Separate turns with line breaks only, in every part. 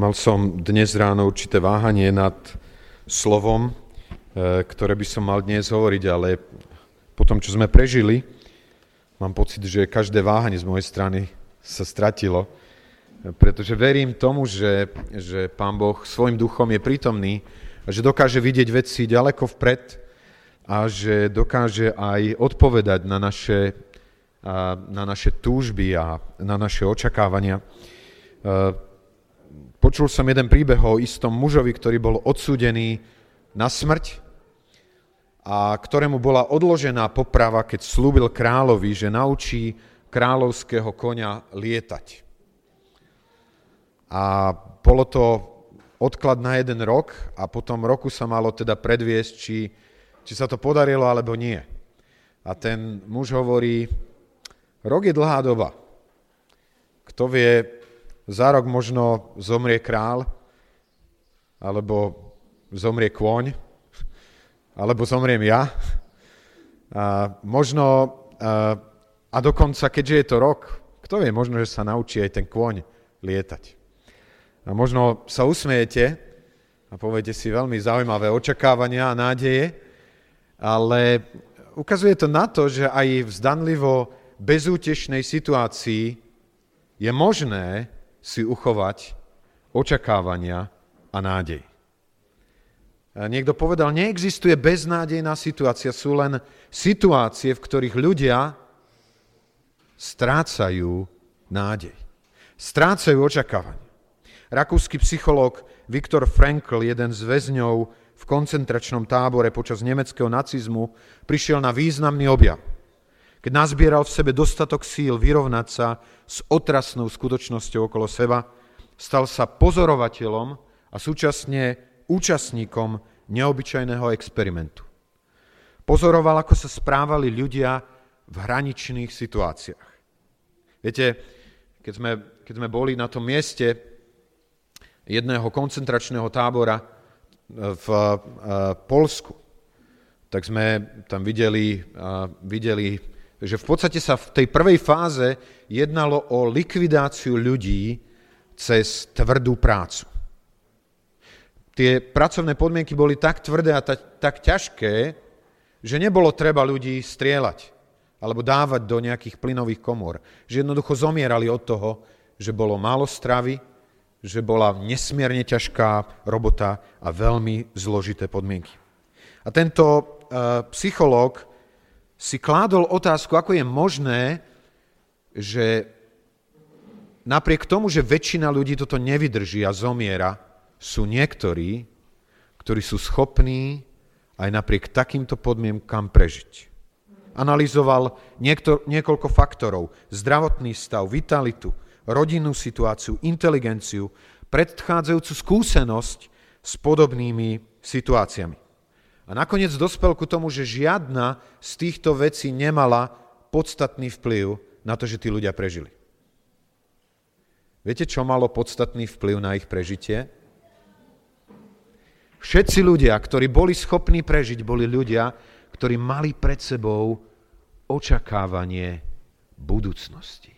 Mal som dnes ráno určité váhanie nad slovom, e, ktoré by som mal dnes hovoriť, ale po tom, čo sme prežili, mám pocit, že každé váhanie z mojej strany sa stratilo, pretože verím tomu, že, že Pán Boh svojim duchom je prítomný a že dokáže vidieť veci ďaleko vpred a že dokáže aj odpovedať na naše, na naše túžby a na naše očakávania. Počul som jeden príbeh o istom mužovi, ktorý bol odsúdený na smrť a ktorému bola odložená poprava, keď slúbil kráľovi, že naučí kráľovského konia lietať. A bolo to odklad na jeden rok a po tom roku sa malo teda predviesť, či, či sa to podarilo alebo nie. A ten muž hovorí, rok je dlhá doba. Kto vie, za rok možno zomrie král, alebo zomrie kôň, alebo zomriem ja. A možno, a, a dokonca, keďže je to rok, kto vie, možno, že sa naučí aj ten kôň lietať. A možno sa usmiete a poviete si veľmi zaujímavé očakávania a nádeje, ale ukazuje to na to, že aj v zdanlivo bezútešnej situácii je možné si uchovať očakávania a nádej. Niekto povedal, neexistuje beznádejná situácia, sú len situácie, v ktorých ľudia strácajú nádej. Strácajú očakávanie. Rakúsky psychológ Viktor Frankl, jeden z väzňov v koncentračnom tábore počas nemeckého nacizmu, prišiel na významný objav keď nazbieral v sebe dostatok síl vyrovnať sa s otrasnou skutočnosťou okolo seba, stal sa pozorovateľom a súčasne účastníkom neobyčajného experimentu. Pozoroval, ako sa správali ľudia v hraničných situáciách. Viete, keď sme, keď sme boli na tom mieste jedného koncentračného tábora v Polsku, tak sme tam videli, videli že v podstate sa v tej prvej fáze jednalo o likvidáciu ľudí cez tvrdú prácu. Tie pracovné podmienky boli tak tvrdé a tak ťažké, že nebolo treba ľudí strieľať alebo dávať do nejakých plynových komôr. Že jednoducho zomierali od toho, že bolo málo stravy, že bola nesmierne ťažká robota a veľmi zložité podmienky. A tento uh, psychológ si kládol otázku, ako je možné, že napriek tomu, že väčšina ľudí toto nevydrží a zomiera, sú niektorí, ktorí sú schopní aj napriek takýmto podmienkam prežiť. Analizoval niektor, niekoľko faktorov. Zdravotný stav, vitalitu, rodinnú situáciu, inteligenciu, predchádzajúcu skúsenosť s podobnými situáciami. A nakoniec dospel ku tomu, že žiadna z týchto vecí nemala podstatný vplyv na to, že tí ľudia prežili. Viete, čo malo podstatný vplyv na ich prežitie? Všetci ľudia, ktorí boli schopní prežiť, boli ľudia, ktorí mali pred sebou očakávanie budúcnosti.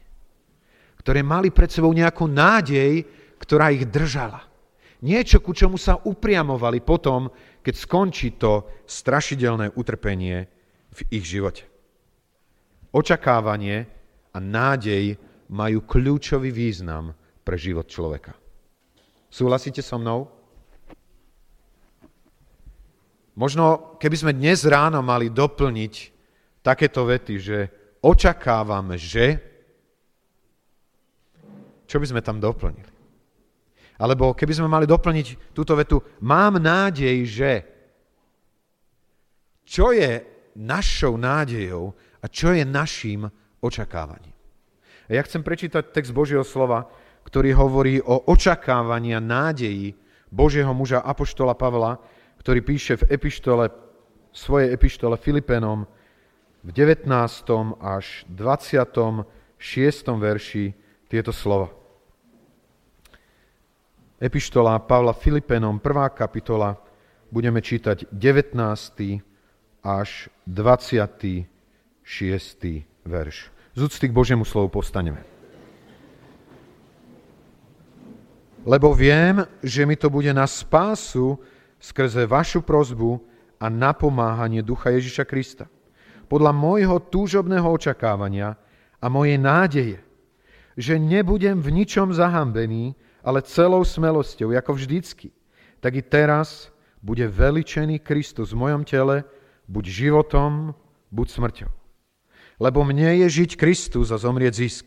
Ktoré mali pred sebou nejakú nádej, ktorá ich držala. Niečo, ku čomu sa upriamovali potom, keď skončí to strašidelné utrpenie v ich živote. Očakávanie a nádej majú kľúčový význam pre život človeka. Súhlasíte so mnou? Možno, keby sme dnes ráno mali doplniť takéto vety, že očakávame, že... Čo by sme tam doplnili? Alebo keby sme mali doplniť túto vetu, mám nádej, že čo je našou nádejou a čo je naším očakávaním. A ja chcem prečítať text Božieho slova, ktorý hovorí o očakávaní a nádeji Božieho muža Apoštola Pavla, ktorý píše v epištole, svojej epištole Filipenom v 19. až 26. verši tieto slova. Epištola Pavla Filipenom, 1. kapitola, budeme čítať 19. až 26. verš. Z úcty k Božiemu slovu postaneme. lebo viem, že mi to bude na spásu skrze vašu prozbu a napomáhanie Ducha Ježiša Krista. Podľa môjho túžobného očakávania a mojej nádeje, že nebudem v ničom zahambený, ale celou smelosťou, ako vždycky, tak i teraz bude veličený Kristus v mojom tele, buď životom, buď smrťou. Lebo mne je žiť Kristus a zomrieť zisk.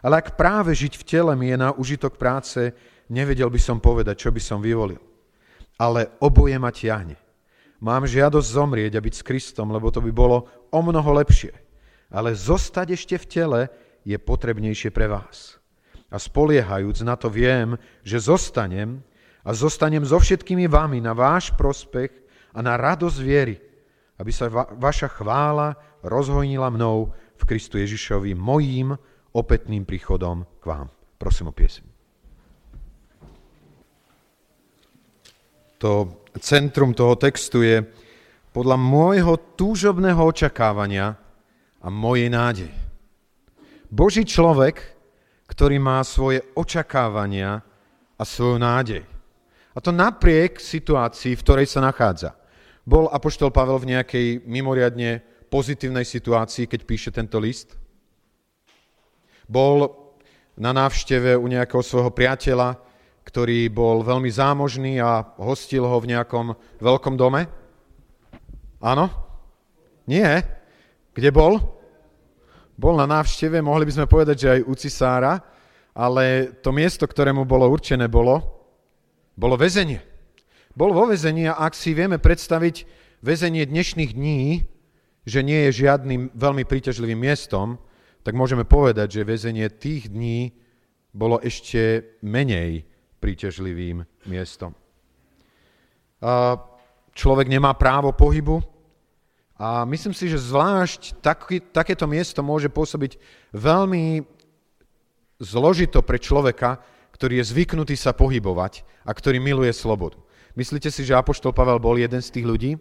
Ale ak práve žiť v tele mi je na užitok práce, nevedel by som povedať, čo by som vyvolil. Ale oboje ma ťahne. Mám žiadosť zomrieť a byť s Kristom, lebo to by bolo o mnoho lepšie. Ale zostať ešte v tele je potrebnejšie pre vás. A spoliehajúc na to viem, že zostanem a zostanem so všetkými vami na váš prospech a na radosť viery, aby sa va- vaša chvála rozhojnila mnou v Kristu Ježišovi, mojím opätným príchodom k vám. Prosím o pieseň. To centrum toho textu je podľa môjho túžobného očakávania a mojej nádej. Boží človek, ktorý má svoje očakávania a svoju nádej. A to napriek situácii, v ktorej sa nachádza. Bol Apoštol Pavel v nejakej mimoriadne pozitívnej situácii, keď píše tento list? Bol na návšteve u nejakého svojho priateľa, ktorý bol veľmi zámožný a hostil ho v nejakom veľkom dome? Áno? Nie. Kde bol? Bol na návšteve, mohli by sme povedať, že aj u cisára, ale to miesto, ktorému bolo určené, bolo bolo väzenie. Bol vo väzení a ak si vieme predstaviť väzenie dnešných dní, že nie je žiadnym veľmi príťažlivým miestom, tak môžeme povedať, že väzenie tých dní bolo ešte menej príťažlivým miestom. Človek nemá právo pohybu a myslím si, že zvlášť taký, takéto miesto môže pôsobiť veľmi zložito pre človeka, ktorý je zvyknutý sa pohybovať a ktorý miluje slobodu. Myslíte si, že Apoštol Pavel bol jeden z tých ľudí,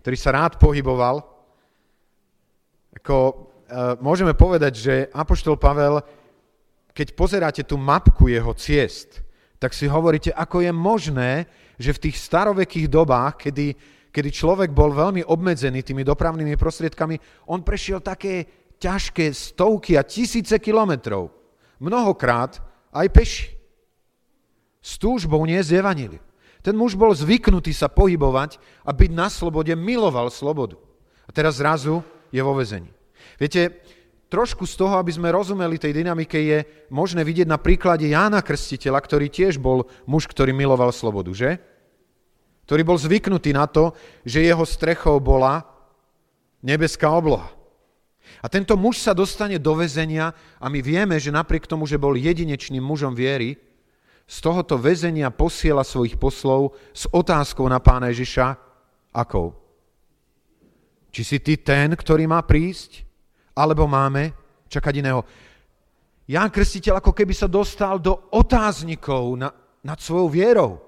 ktorý sa rád pohyboval? Ako, e, môžeme povedať, že Apoštol Pavel, keď pozeráte tú mapku jeho ciest, tak si hovoríte, ako je možné, že v tých starovekých dobách, kedy, kedy človek bol veľmi obmedzený tými dopravnými prostriedkami, on prešiel také ťažké stovky a tisíce kilometrov. Mnohokrát aj peši s túžbou niesť evanílium. Ten muž bol zvyknutý sa pohybovať a byť na slobode, miloval slobodu. A teraz zrazu je vo vezení. Viete, trošku z toho, aby sme rozumeli tej dynamike, je možné vidieť na príklade Jána Krstiteľa, ktorý tiež bol muž, ktorý miloval slobodu, že? Ktorý bol zvyknutý na to, že jeho strechou bola nebeská obloha. A tento muž sa dostane do väzenia a my vieme, že napriek tomu, že bol jedinečným mužom viery, z tohoto väzenia posiela svojich poslov s otázkou na pána Ježiša, akou? Či si ty ten, ktorý má prísť? Alebo máme čakať iného? Ján Krstiteľ ako keby sa dostal do otáznikov na, nad svojou vierou.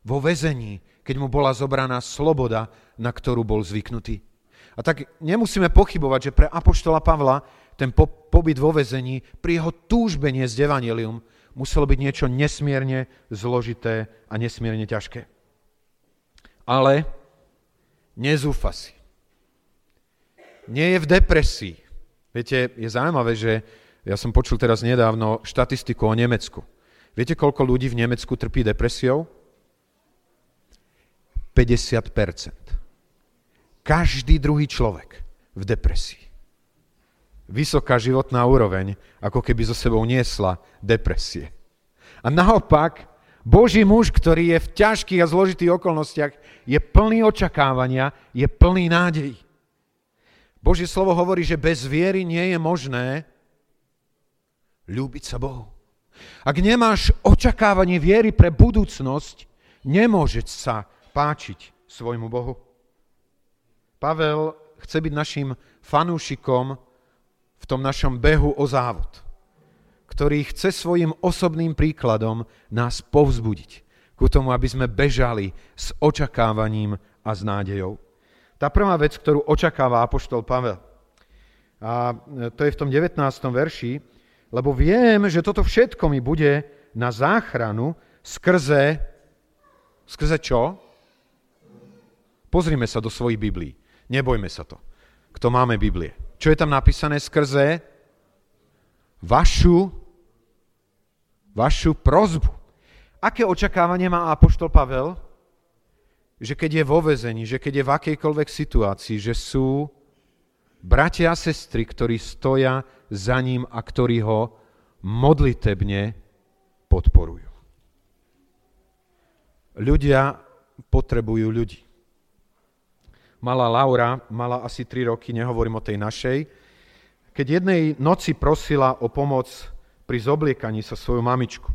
Vo väzení, keď mu bola zobraná sloboda, na ktorú bol zvyknutý. A tak nemusíme pochybovať, že pre Apoštola Pavla ten po, pobyt vo väzení pri jeho túžbe z evanelium muselo byť niečo nesmierne zložité a nesmierne ťažké. Ale nezúfa si. Nie je v depresii. Viete, je zaujímavé, že ja som počul teraz nedávno štatistiku o Nemecku. Viete, koľko ľudí v Nemecku trpí depresiou? 50% Každý druhý človek v depresii vysoká životná úroveň, ako keby zo sebou niesla depresie. A naopak, Boží muž, ktorý je v ťažkých a zložitých okolnostiach, je plný očakávania, je plný nádej. Božie slovo hovorí, že bez viery nie je možné ľúbiť sa Bohu. Ak nemáš očakávanie viery pre budúcnosť, nemôžeš sa páčiť svojmu Bohu. Pavel chce byť našim fanúšikom, v tom našom behu o závod, ktorý chce svojim osobným príkladom nás povzbudiť ku tomu, aby sme bežali s očakávaním a s nádejou. Tá prvá vec, ktorú očakáva Apoštol Pavel, a to je v tom 19. verši, lebo viem, že toto všetko mi bude na záchranu skrze, skrze čo? Pozrime sa do svojich Biblií. Nebojme sa to. Kto máme Biblie. Čo je tam napísané skrze? Vašu, vašu prozbu. Aké očakávanie má Apoštol Pavel? Že keď je vo vezení, že keď je v akejkoľvek situácii, že sú bratia a sestry, ktorí stoja za ním a ktorí ho modlitebne podporujú. Ľudia potrebujú ľudí. Malá Laura mala asi 3 roky, nehovorím o tej našej, keď jednej noci prosila o pomoc pri zobliekaní sa svoju mamičku.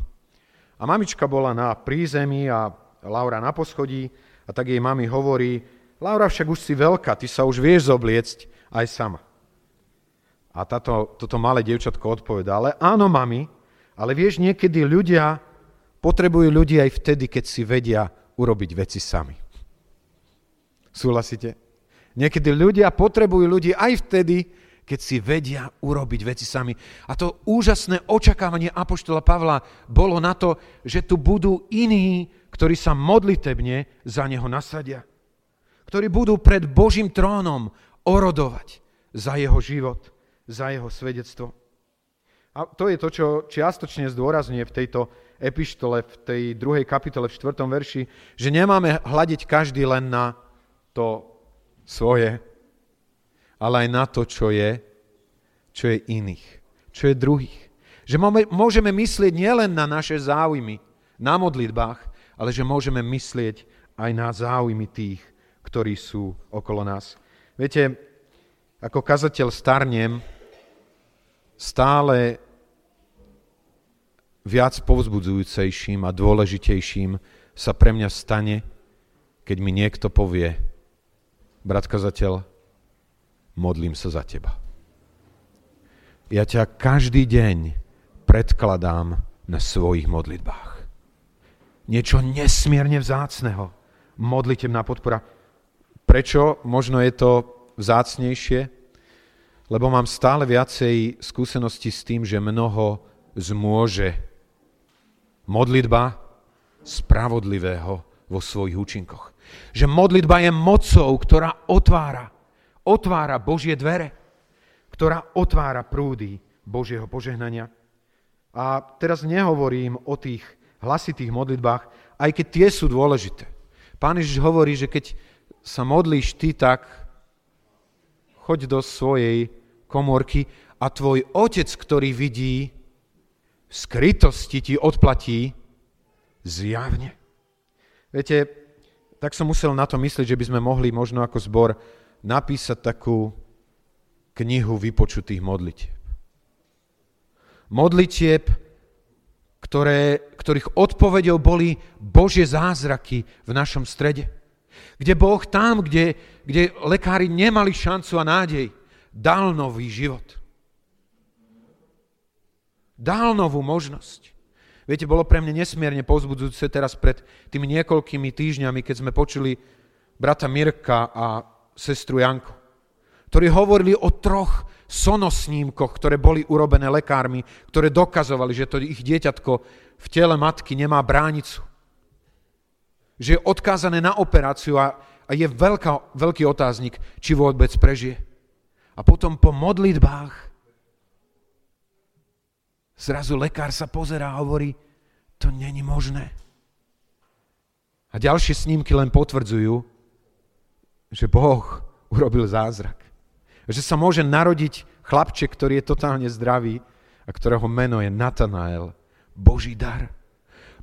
A mamička bola na prízemí a Laura na poschodí a tak jej mami hovorí, Laura, však už si veľká, ty sa už vieš zobliecť aj sama. A táto, toto malé dievčatko odpovedá, ale áno, mami, ale vieš, niekedy ľudia potrebujú ľudí aj vtedy, keď si vedia urobiť veci sami. Súhlasíte? Niekedy ľudia potrebujú ľudí aj vtedy, keď si vedia urobiť veci sami. A to úžasné očakávanie Apoštola Pavla bolo na to, že tu budú iní, ktorí sa modlitebne za neho nasadia. Ktorí budú pred Božím trónom orodovať za jeho život, za jeho svedectvo. A to je to, čo čiastočne zdôrazňuje v tejto epištole, v tej druhej kapitole, v čtvrtom verši, že nemáme hľadiť každý len na to svoje, ale aj na to, čo je, čo je iných, čo je druhých. Že môžeme myslieť nielen na naše záujmy, na modlitbách, ale že môžeme myslieť aj na záujmy tých, ktorí sú okolo nás. Viete, ako kazateľ starnem, stále viac povzbudzujúcejším a dôležitejším sa pre mňa stane, keď mi niekto povie, brat kazateľ, modlím sa za teba. Ja ťa každý deň predkladám na svojich modlitbách. Niečo nesmierne vzácného. Modlitebná podpora. Prečo? Možno je to vzácnejšie, lebo mám stále viacej skúsenosti s tým, že mnoho zmôže modlitba spravodlivého vo svojich účinkoch. Že modlitba je mocou, ktorá otvára, otvára Božie dvere, ktorá otvára prúdy Božieho požehnania. A teraz nehovorím o tých hlasitých modlitbách, aj keď tie sú dôležité. Pán Ježiš hovorí, že keď sa modlíš ty, tak choď do svojej komórky a tvoj otec, ktorý vidí v skrytosti, ti odplatí zjavne. Viete, tak som musel na to myslieť, že by sme mohli možno ako zbor napísať takú knihu vypočutých modlitieb. Modlitieb, ktoré, ktorých odpovedou boli Božie zázraky v našom strede. Kde Boh tam, kde, kde lekári nemali šancu a nádej, dal nový život. Dal novú možnosť. Viete, bolo pre mňa nesmierne povzbudzujúce teraz pred tými niekoľkými týždňami, keď sme počuli brata Mirka a sestru Janko, ktorí hovorili o troch sonosnímkoch, ktoré boli urobené lekármi, ktoré dokazovali, že to ich dieťatko v tele matky nemá bránicu. Že je odkázané na operáciu a, a je veľká, veľký otáznik, či vôbec prežije. A potom po modlitbách Zrazu lekár sa pozerá a hovorí, to není možné. A ďalšie snímky len potvrdzujú, že Boh urobil zázrak. Že sa môže narodiť chlapček, ktorý je totálne zdravý a ktorého meno je Natanael, Boží dar.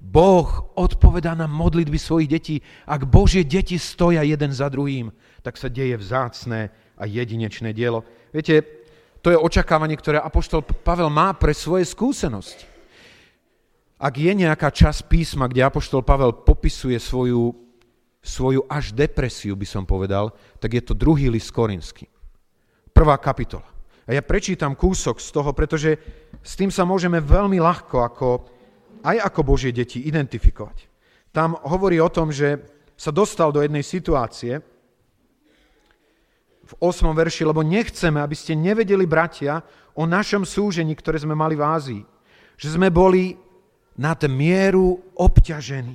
Boh odpovedá na modlitby svojich detí. Ak Božie deti stoja jeden za druhým, tak sa deje vzácné a jedinečné dielo. Viete, to je očakávanie, ktoré Apoštol Pavel má pre svoje skúsenosti. Ak je nejaká časť písma, kde Apoštol Pavel popisuje svoju, svoju až depresiu, by som povedal, tak je to druhý list Korinský. Prvá kapitola. A ja prečítam kúsok z toho, pretože s tým sa môžeme veľmi ľahko ako, aj ako Božie deti identifikovať. Tam hovorí o tom, že sa dostal do jednej situácie, v 8. verši, lebo nechceme, aby ste nevedeli, bratia, o našom súžení, ktoré sme mali v Ázii. Že sme boli nad mieru obťažení.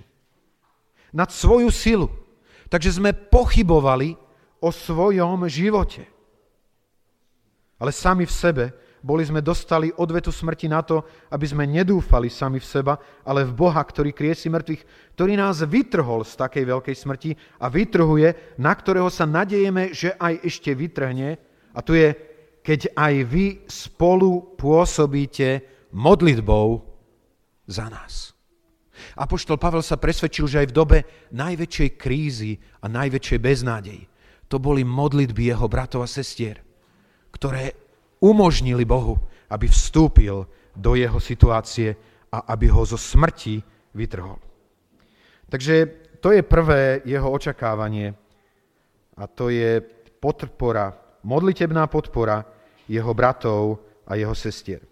Nad svoju silu. Takže sme pochybovali o svojom živote. Ale sami v sebe boli sme dostali odvetu smrti na to, aby sme nedúfali sami v seba, ale v Boha, ktorý kriesi mŕtvych, ktorý nás vytrhol z takej veľkej smrti a vytrhuje, na ktorého sa nadejeme, že aj ešte vytrhne. A tu je, keď aj vy spolu pôsobíte modlitbou za nás. Apoštol Pavel sa presvedčil, že aj v dobe najväčšej krízy a najväčšej beznádeji to boli modlitby jeho bratov a sestier, ktoré umožnili Bohu, aby vstúpil do jeho situácie a aby ho zo smrti vytrhol. Takže to je prvé jeho očakávanie a to je podpora, modlitebná podpora jeho bratov a jeho sestier.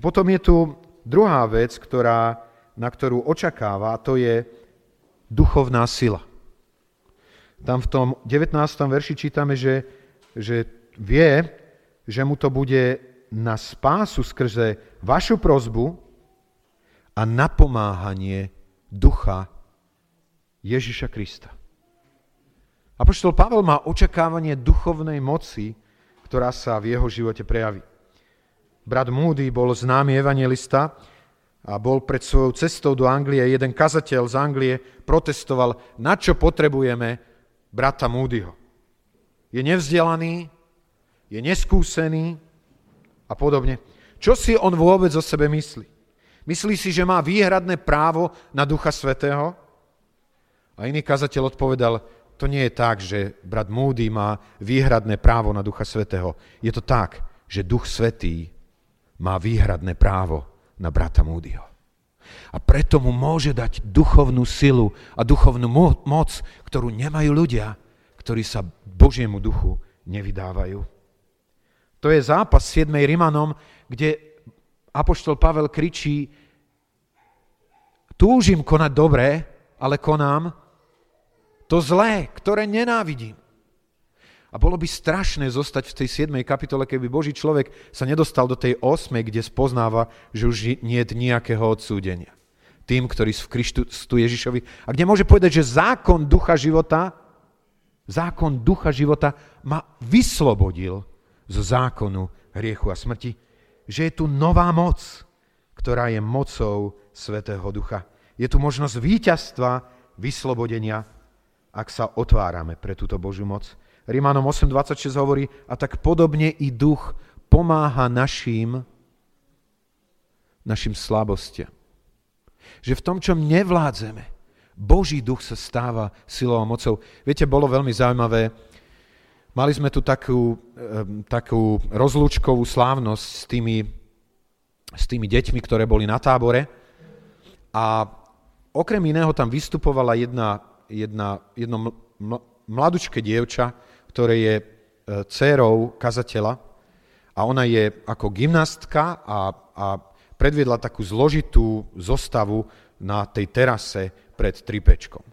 Potom je tu druhá vec, ktorá, na ktorú očakáva, a to je duchovná sila. Tam v tom 19. verši čítame, že, že vie, že mu to bude na spásu skrze vašu prozbu a napomáhanie ducha Ježiša Krista. Apoštol Pavel má očakávanie duchovnej moci, ktorá sa v jeho živote prejaví. Brat Moody bol známy evangelista a bol pred svojou cestou do Anglie. Jeden kazateľ z Anglie protestoval, na čo potrebujeme brata Moodyho. Je nevzdelaný, je neskúsený a podobne. Čo si on vôbec o sebe myslí? Myslí si, že má výhradné právo na Ducha Svetého? A iný kazateľ odpovedal, to nie je tak, že brat Moody má výhradné právo na Ducha Svetého. Je to tak, že Duch Svetý má výhradné právo na brata Moodyho. A preto mu môže dať duchovnú silu a duchovnú moc, ktorú nemajú ľudia, ktorí sa Božiemu duchu nevydávajú. To je zápas 7. Rimanom, kde Apoštol Pavel kričí, túžim konať dobré, ale konám to zlé, ktoré nenávidím. A bolo by strašné zostať v tej 7. kapitole, keby Boží človek sa nedostal do tej 8., kde spoznáva, že už nie je nejakého odsúdenia. Tým, ktorí sú v Kristu Ježišovi. A kde môže povedať, že zákon ducha života, zákon ducha života ma vyslobodil zo zákonu hriechu a smrti, že je tu nová moc, ktorá je mocou Svetého Ducha. Je tu možnosť víťazstva, vyslobodenia, ak sa otvárame pre túto Božiu moc. Rímanom 8.26 hovorí, a tak podobne i duch pomáha našim, našim slabostiam. Že v tom, čo nevládzeme, Boží duch sa stáva silou a mocou. Viete, bolo veľmi zaujímavé, Mali sme tu takú, takú rozlúčkovú slávnosť s tými, s tými deťmi, ktoré boli na tábore. A okrem iného tam vystupovala jedna, jedna, jedno mladučké dievča, ktoré je e, dcérou kazateľa. A ona je ako gymnastka a, a predviedla takú zložitú zostavu na tej terase pred tripečkom.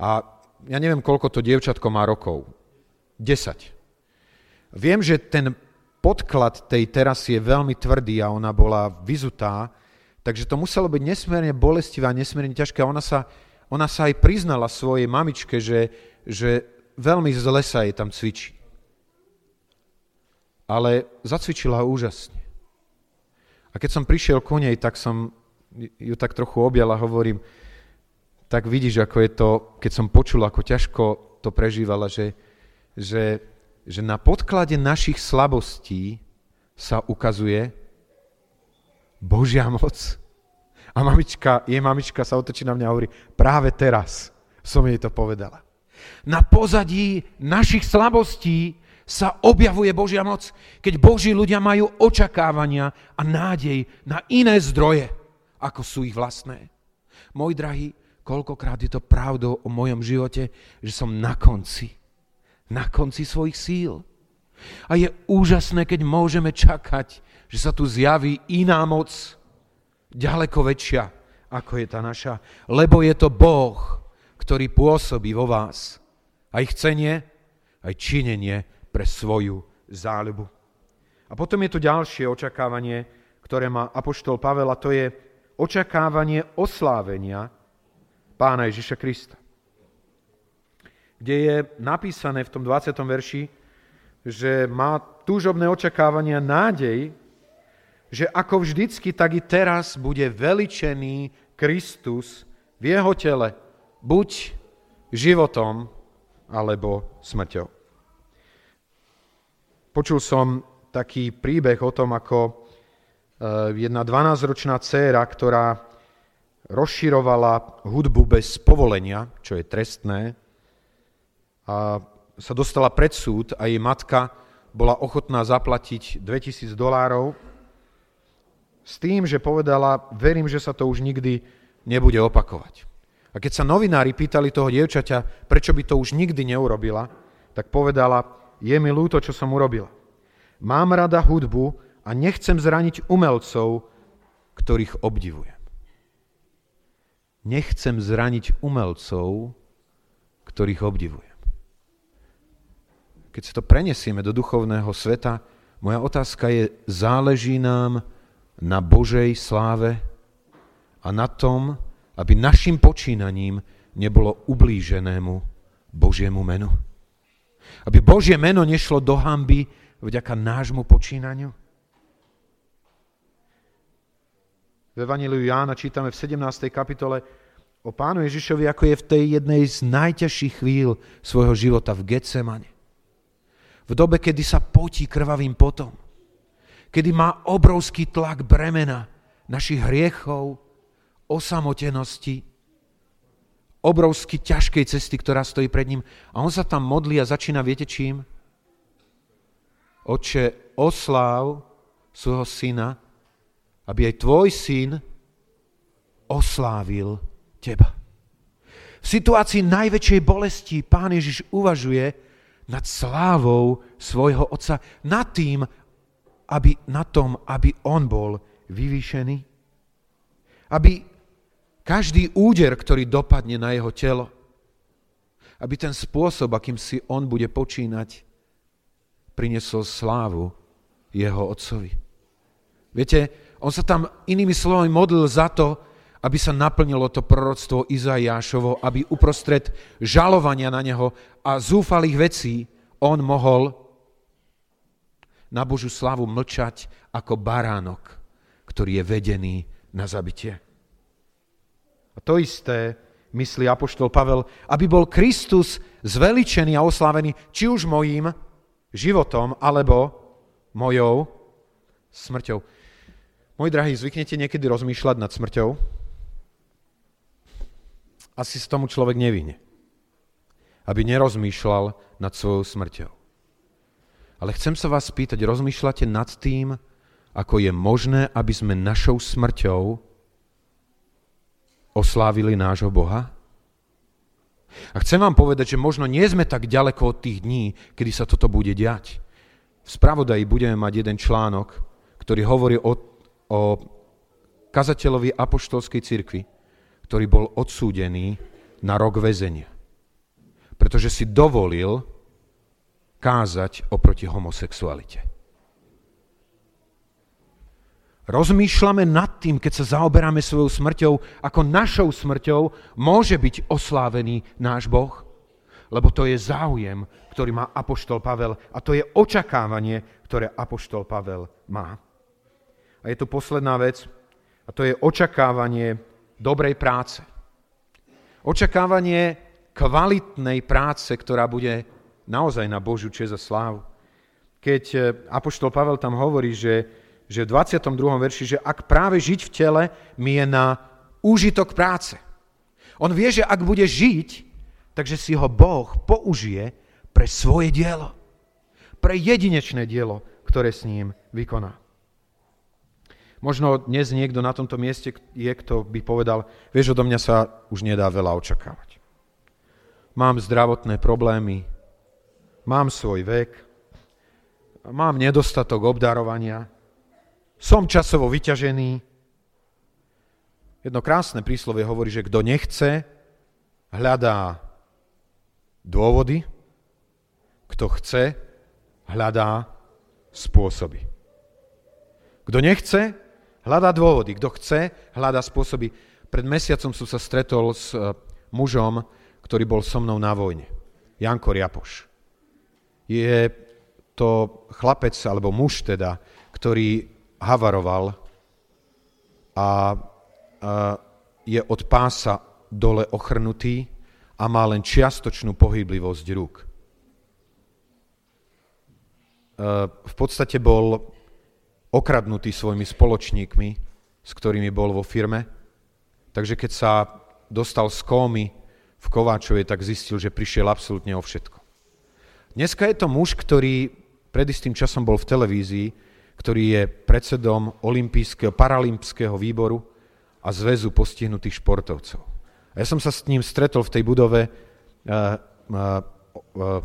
A ja neviem, koľko to dievčatko má rokov 10. Viem, že ten podklad tej terasy je veľmi tvrdý a ona bola vyzutá, takže to muselo byť nesmierne bolestivé a nesmierne ťažké. Ona sa, ona sa aj priznala svojej mamičke, že, že veľmi zle sa jej tam cvičí. Ale zacvičila úžasne. A keď som prišiel ku nej, tak som ju tak trochu objal a hovorím, tak vidíš, ako je to, keď som počul, ako ťažko to prežívala, že, že, že na podklade našich slabostí sa ukazuje Božia moc. A mamička, jej mamička sa otočí na mňa a hovorí, práve teraz som jej to povedala. Na pozadí našich slabostí sa objavuje Božia moc, keď Boží ľudia majú očakávania a nádej na iné zdroje, ako sú ich vlastné. Môj drahý, koľkokrát je to pravdou o mojom živote, že som na konci na konci svojich síl. A je úžasné, keď môžeme čakať, že sa tu zjaví iná moc, ďaleko väčšia, ako je tá naša. Lebo je to Boh, ktorý pôsobí vo vás aj chcenie, aj činenie pre svoju záľubu. A potom je tu ďalšie očakávanie, ktoré má Apoštol Pavel, a to je očakávanie oslávenia pána Ježiša Krista. Kde je napísané v tom 20. verši, že má túžobné očakávania nádej, že ako vždycky, tak i teraz bude veličený Kristus v jeho tele, buď životom alebo smrťou. Počul som taký príbeh o tom, ako e, jedna 12-ročná dcéra, ktorá rozširovala hudbu bez povolenia, čo je trestné, a sa dostala pred súd a jej matka bola ochotná zaplatiť 2000 dolárov s tým, že povedala, verím, že sa to už nikdy nebude opakovať. A keď sa novinári pýtali toho dievčaťa, prečo by to už nikdy neurobila, tak povedala, je mi ľúto, čo som urobila. Mám rada hudbu a nechcem zraniť umelcov, ktorých obdivujem. Nechcem zraniť umelcov, ktorých obdivujem. Keď sa to prenesieme do duchovného sveta, moja otázka je, záleží nám na Božej sláve a na tom, aby našim počínaním nebolo ublíženému Božiemu menu. Aby Božie meno nešlo do hamby vďaka nášmu počínaniu. V Evangeliu Jána čítame v 17. kapitole o pánu Ježišovi, ako je v tej jednej z najťažších chvíľ svojho života v Getsemane v dobe, kedy sa potí krvavým potom, kedy má obrovský tlak bremena našich hriechov, osamotenosti, obrovsky ťažkej cesty, ktorá stojí pred ním. A on sa tam modlí a začína, viete čím? Oče, osláv svojho syna, aby aj tvoj syn oslávil teba. V situácii najväčšej bolesti pán Ježiš uvažuje, nad slávou svojho otca, nad tým, aby, na tom, aby on bol vyvýšený. Aby každý úder, ktorý dopadne na jeho telo, aby ten spôsob, akým si on bude počínať, priniesol slávu jeho otcovi. Viete, on sa tam inými slovami modlil za to, aby sa naplnilo to proroctvo Izaiášovo, aby uprostred žalovania na neho a zúfalých vecí on mohol na Božú slavu mlčať ako baránok, ktorý je vedený na zabitie. A to isté myslí Apoštol Pavel, aby bol Kristus zveličený a oslávený či už mojím životom, alebo mojou smrťou. Moji drahí, zvyknete niekedy rozmýšľať nad smrťou? Asi s tomu človek nevyhne. Aby nerozmýšľal nad svojou smrťou. Ale chcem sa vás spýtať, rozmýšľate nad tým, ako je možné, aby sme našou smrťou oslávili nášho Boha? A chcem vám povedať, že možno nie sme tak ďaleko od tých dní, kedy sa toto bude diať. V spravodaji budeme mať jeden článok, ktorý hovorí o, o kazateľovi apoštolskej cirkvi, ktorý bol odsúdený na rok väzenia. Pretože si dovolil kázať oproti homosexualite. Rozmýšľame nad tým, keď sa zaoberáme svojou smrťou, ako našou smrťou môže byť oslávený náš Boh, lebo to je záujem, ktorý má Apoštol Pavel a to je očakávanie, ktoré Apoštol Pavel má. A je tu posledná vec, a to je očakávanie dobrej práce. Očakávanie kvalitnej práce, ktorá bude naozaj na Božiu čest a slávu. Keď e, Apoštol Pavel tam hovorí, že, že v 22. verši, že ak práve žiť v tele mi je na úžitok práce. On vie, že ak bude žiť, takže si ho Boh použije pre svoje dielo. Pre jedinečné dielo, ktoré s ním vykoná. Možno dnes niekto na tomto mieste je, kto by povedal, vieš, odo mňa sa už nedá veľa očakávať. Mám zdravotné problémy, mám svoj vek, mám nedostatok obdarovania, som časovo vyťažený. Jedno krásne príslovie hovorí, že kto nechce, hľadá dôvody, kto chce, hľadá spôsoby. Kto nechce, Hľadá dôvody. Kto chce, hľadá spôsoby. Pred mesiacom som sa stretol s e, mužom, ktorý bol so mnou na vojne. Janko Riapoš. Je to chlapec, alebo muž teda, ktorý havaroval a, a je od pása dole ochrnutý a má len čiastočnú pohyblivosť rúk. E, v podstate bol okradnutý svojimi spoločníkmi, s ktorými bol vo firme. Takže keď sa dostal z kómy v Kováčovej, tak zistil, že prišiel absolútne o všetko. Dneska je to muž, ktorý pred istým časom bol v televízii, ktorý je predsedom Olympijského, paralympského výboru a zväzu postihnutých športovcov. A ja som sa s ním stretol v tej budove uh, uh, uh,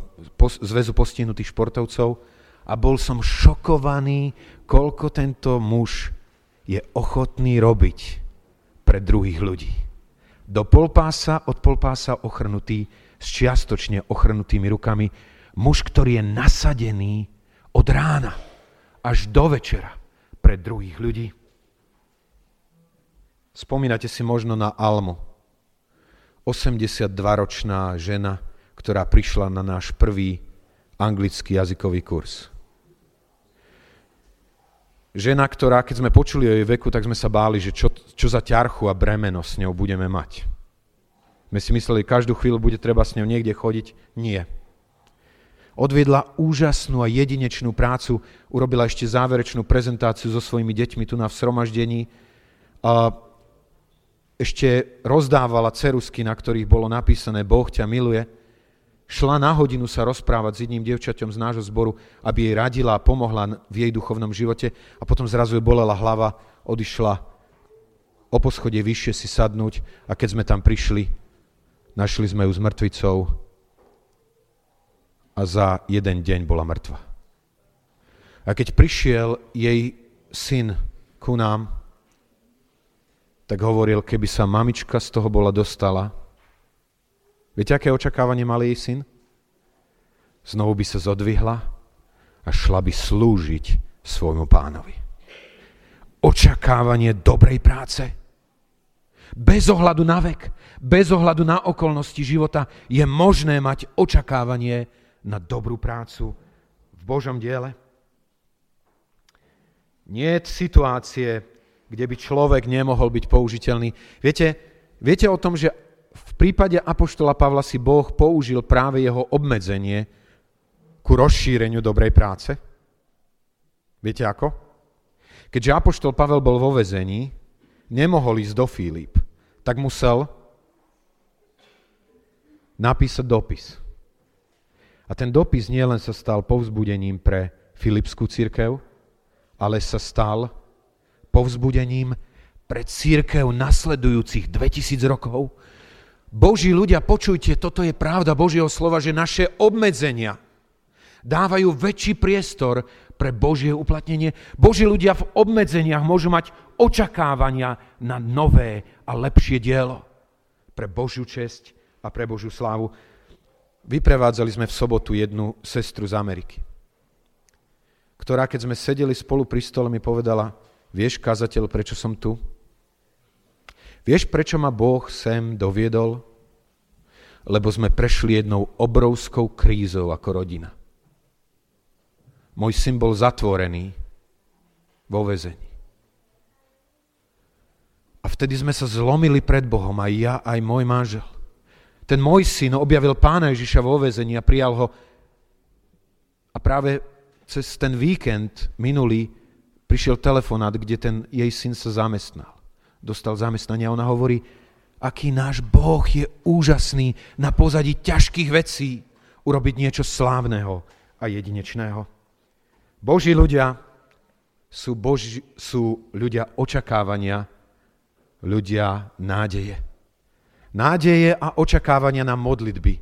zväzu postihnutých športovcov a bol som šokovaný, koľko tento muž je ochotný robiť pre druhých ľudí. Do polpása, od polpása ochrnutý, s čiastočne ochrnutými rukami, muž, ktorý je nasadený od rána až do večera pre druhých ľudí. Spomínate si možno na Almu, 82-ročná žena, ktorá prišla na náš prvý anglický jazykový kurz. Žena, ktorá, keď sme počuli o jej veku, tak sme sa báli, že čo, čo za ťarchu a bremeno s ňou budeme mať. My si mysleli, každú chvíľu bude treba s ňou niekde chodiť. Nie. Odviedla úžasnú a jedinečnú prácu, urobila ešte záverečnú prezentáciu so svojimi deťmi tu na vzhromaždení a ešte rozdávala cerusky, na ktorých bolo napísané Boh ťa miluje šla na hodinu sa rozprávať s jedným dievčaťom z nášho zboru, aby jej radila a pomohla v jej duchovnom živote a potom zrazu jej bolela hlava, odišla o poschodie vyššie si sadnúť a keď sme tam prišli, našli sme ju s mŕtvicou a za jeden deň bola mŕtva. A keď prišiel jej syn ku nám, tak hovoril, keby sa mamička z toho bola dostala, Viete, aké očakávanie mal jej syn? Znovu by sa zodvihla a šla by slúžiť svojmu pánovi. Očakávanie dobrej práce. Bez ohľadu na vek, bez ohľadu na okolnosti života je možné mať očakávanie na dobrú prácu v Božom diele. Nie je situácie, kde by človek nemohol byť použiteľný. Viete, viete o tom, že prípade Apoštola Pavla si Boh použil práve jeho obmedzenie ku rozšíreniu dobrej práce? Viete ako? Keďže Apoštol Pavel bol vo vezení, nemohol ísť do Filip, tak musel napísať dopis. A ten dopis nielen sa stal povzbudením pre Filipskú církev, ale sa stal povzbudením pre církev nasledujúcich 2000 rokov, Boží ľudia, počujte, toto je pravda Božieho slova, že naše obmedzenia dávajú väčší priestor pre Božie uplatnenie. Boží ľudia v obmedzeniach môžu mať očakávania na nové a lepšie dielo pre Božiu česť a pre Božiu slávu. Vyprevádzali sme v sobotu jednu sestru z Ameriky, ktorá, keď sme sedeli spolu pri stole, mi povedala, vieš, kazateľ, prečo som tu? Vieš, prečo ma Boh sem doviedol? Lebo sme prešli jednou obrovskou krízou ako rodina. Môj syn bol zatvorený vo vezení. A vtedy sme sa zlomili pred Bohom, aj ja, aj môj manžel. Ten môj syn objavil pána Ježiša vo vezení a prijal ho. A práve cez ten víkend minulý prišiel telefonát, kde ten jej syn sa zamestnal dostal zamestnanie a ona hovorí, aký náš Boh je úžasný na pozadí ťažkých vecí urobiť niečo slávneho a jedinečného. Boží ľudia sú, Boži, sú ľudia očakávania, ľudia nádeje. Nádeje a očakávania na modlitby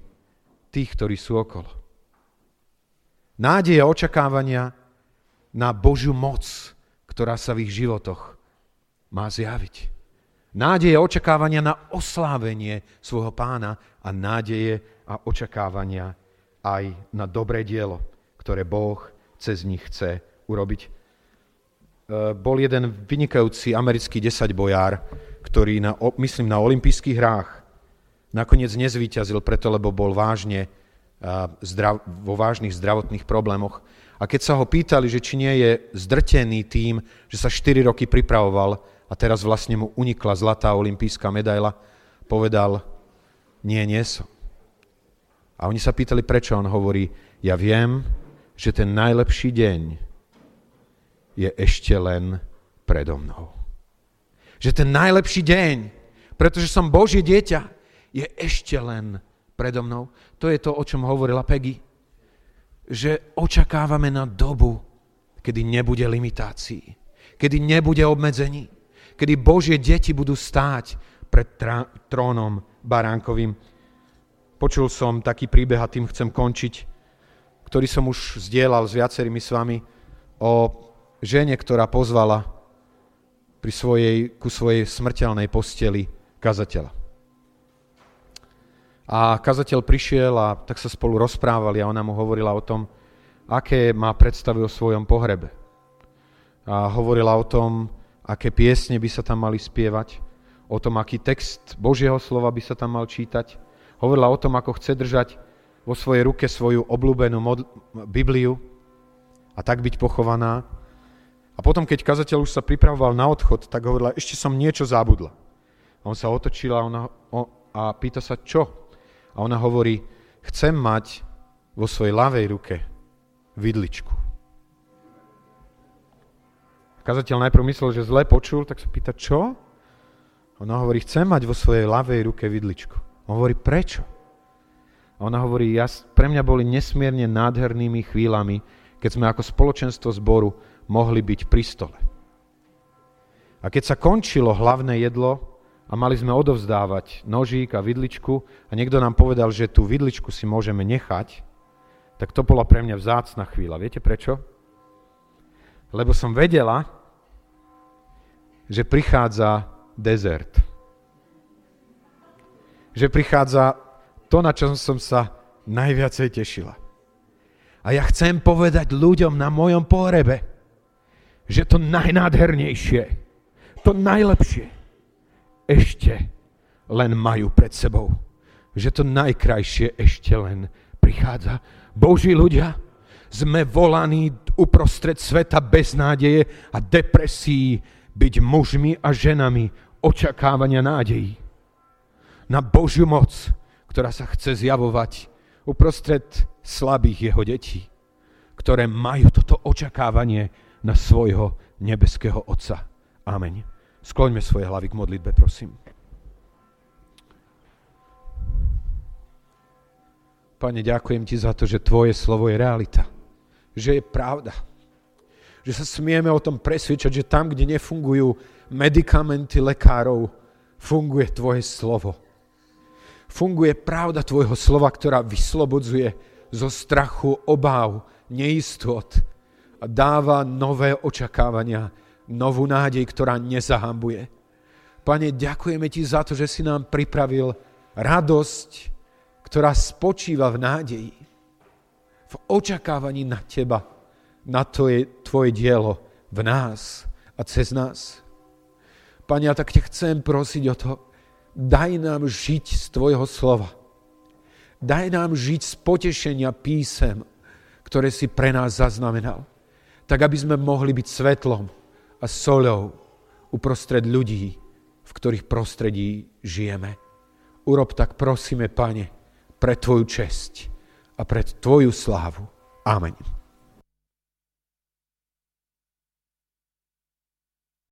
tých, ktorí sú okolo. Nádeje a očakávania na Božiu moc, ktorá sa v ich životoch má zjaviť. Nádeje očakávania na oslávenie svojho pána a nádeje a očakávania aj na dobré dielo, ktoré Boh cez nich chce urobiť. bol jeden vynikajúci americký desaťbojár, ktorý, na, myslím, na olympijských hrách nakoniec nezvíťazil preto, lebo bol vážne zdrav, vo vážnych zdravotných problémoch. A keď sa ho pýtali, že či nie je zdrtený tým, že sa 4 roky pripravoval a teraz vlastne mu unikla zlatá olimpijská medaila, povedal, nie, nie som. A oni sa pýtali, prečo. On hovorí, ja viem, že ten najlepší deň je ešte len predo mnou. Že ten najlepší deň, pretože som Božie dieťa, je ešte len predo mnou. To je to, o čom hovorila Peggy. Že očakávame na dobu, kedy nebude limitácií, kedy nebude obmedzení, kedy Božie deti budú stáť pred trónom baránkovým. Počul som taký príbeh a tým chcem končiť, ktorý som už zdieľal s viacerými s vami o žene, ktorá pozvala pri svojej, ku svojej smrteľnej posteli kazateľa. A kazateľ prišiel a tak sa spolu rozprávali a ona mu hovorila o tom, aké má predstavy o svojom pohrebe. A hovorila o tom, aké piesne by sa tam mali spievať, o tom, aký text Božieho slova by sa tam mal čítať. Hovorila o tom, ako chce držať vo svojej ruke svoju obľúbenú mod- Bibliu a tak byť pochovaná. A potom, keď kazateľ už sa pripravoval na odchod, tak hovorila, ešte som niečo zabudla. A on sa otočil a, ona, o, a pýta sa, čo? A ona hovorí, chcem mať vo svojej ľavej ruke vidličku. Kazateľ najprv myslel, že zle počul, tak sa pýta, čo? Ona hovorí, chcem mať vo svojej ľavej ruke vidličku. On hovorí, prečo? Ona hovorí, ja, pre mňa boli nesmierne nádhernými chvíľami, keď sme ako spoločenstvo zboru mohli byť pri stole. A keď sa končilo hlavné jedlo a mali sme odovzdávať nožík a vidličku a niekto nám povedal, že tú vidličku si môžeme nechať, tak to bola pre mňa vzácna chvíľa. Viete prečo? Lebo som vedela, že prichádza dezert. Že prichádza to, na čom som sa najviacej tešila. A ja chcem povedať ľuďom na mojom pohrebe, že to najnádhernejšie, to najlepšie ešte len majú pred sebou. Že to najkrajšie ešte len prichádza. Boží ľudia, sme volaní uprostred sveta beznádeje a depresí byť mužmi a ženami očakávania nádejí. Na Božiu moc, ktorá sa chce zjavovať uprostred slabých jeho detí, ktoré majú toto očakávanie na svojho nebeského Otca. Amen. Skloňme svoje hlavy k modlitbe, prosím. Pane, ďakujem Ti za to, že Tvoje slovo je realita. Že je pravda. Že sa smieme o tom presvedčať, že tam, kde nefungujú medikamenty lekárov, funguje Tvoje slovo. Funguje pravda Tvojho slova, ktorá vyslobodzuje zo strachu, obáv, neistot a dáva nové očakávania, novú nádej, ktorá nezahambuje. Pane, ďakujeme Ti za to, že si nám pripravil radosť, ktorá spočíva v nádeji, v očakávaní na Teba, na to je Tvoje dielo v nás a cez nás. Pane, ja tak ťa chcem prosiť o to, daj nám žiť z Tvojho slova. Daj nám žiť z potešenia písem, ktoré si pre nás zaznamenal. Tak, aby sme mohli byť svetlom a solou uprostred ľudí, v ktorých prostredí žijeme. Urob tak, prosíme, Pane, pre Tvoju česť a pre Tvoju slávu. Amen.